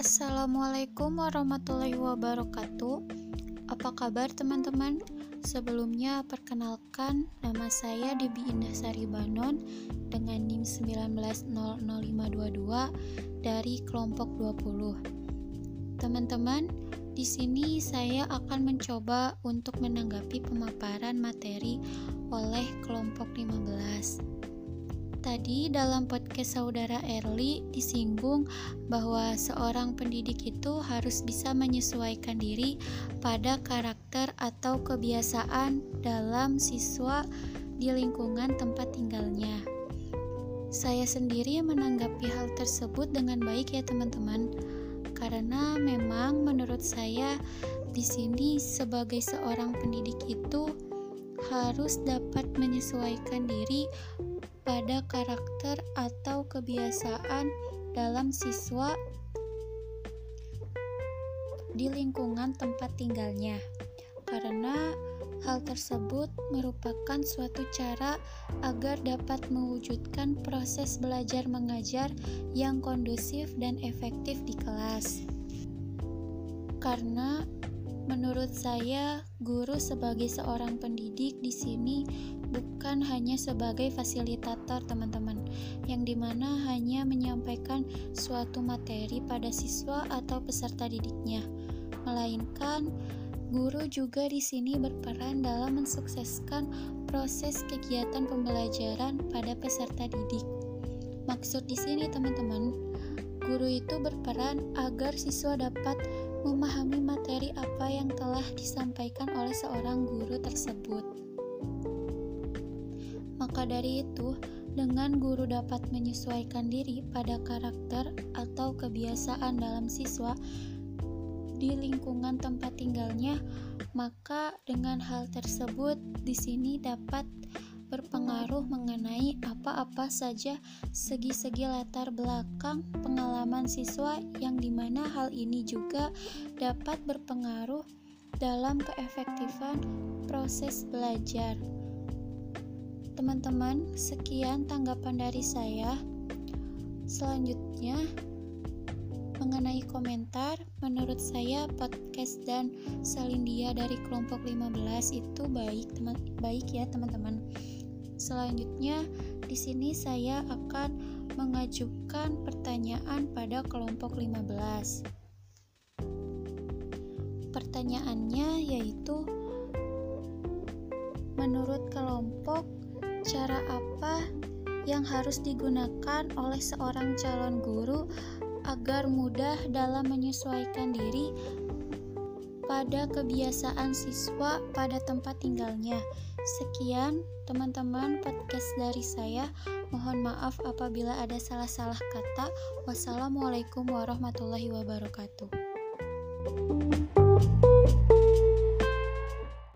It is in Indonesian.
Assalamualaikum warahmatullahi wabarakatuh. Apa kabar teman-teman? Sebelumnya perkenalkan nama saya Debi Indah Sari Banon dengan NIM 1900522 dari kelompok 20. Teman-teman, di sini saya akan mencoba untuk menanggapi pemaparan materi oleh kelompok 15. Tadi dalam podcast saudara Erli disinggung bahwa seorang pendidik itu harus bisa menyesuaikan diri pada karakter atau kebiasaan dalam siswa di lingkungan tempat tinggalnya. Saya sendiri menanggapi hal tersebut dengan baik ya teman-teman. Karena memang menurut saya di sini sebagai seorang pendidik itu harus dapat menyesuaikan diri pada karakter atau kebiasaan dalam siswa di lingkungan tempat tinggalnya, karena hal tersebut merupakan suatu cara agar dapat mewujudkan proses belajar mengajar yang kondusif dan efektif di kelas. Karena Menurut saya, guru sebagai seorang pendidik di sini bukan hanya sebagai fasilitator teman-teman, yang di mana hanya menyampaikan suatu materi pada siswa atau peserta didiknya, melainkan guru juga di sini berperan dalam mensukseskan proses kegiatan pembelajaran pada peserta didik. Maksud di sini teman-teman, guru itu berperan agar siswa dapat memahami materi apa yang telah disampaikan oleh seorang guru tersebut. Maka dari itu, dengan guru dapat menyesuaikan diri pada karakter atau kebiasaan dalam siswa di lingkungan tempat tinggalnya, maka dengan hal tersebut di sini dapat berpengaruh mengenai apa-apa saja segi-segi latar belakang pengalaman siswa yang di mana hal ini juga dapat berpengaruh dalam keefektifan proses belajar. Teman-teman, sekian tanggapan dari saya. Selanjutnya, mengenai komentar, menurut saya podcast dan Salindia dari kelompok 15 itu baik teman baik ya teman-teman. Selanjutnya, di sini saya akan mengajukan pertanyaan pada kelompok 15. Pertanyaannya yaitu menurut kelompok cara apa yang harus digunakan oleh seorang calon guru agar mudah dalam menyesuaikan diri pada kebiasaan siswa pada tempat tinggalnya. Sekian teman-teman podcast dari saya. Mohon maaf apabila ada salah-salah kata. Wassalamualaikum warahmatullahi wabarakatuh.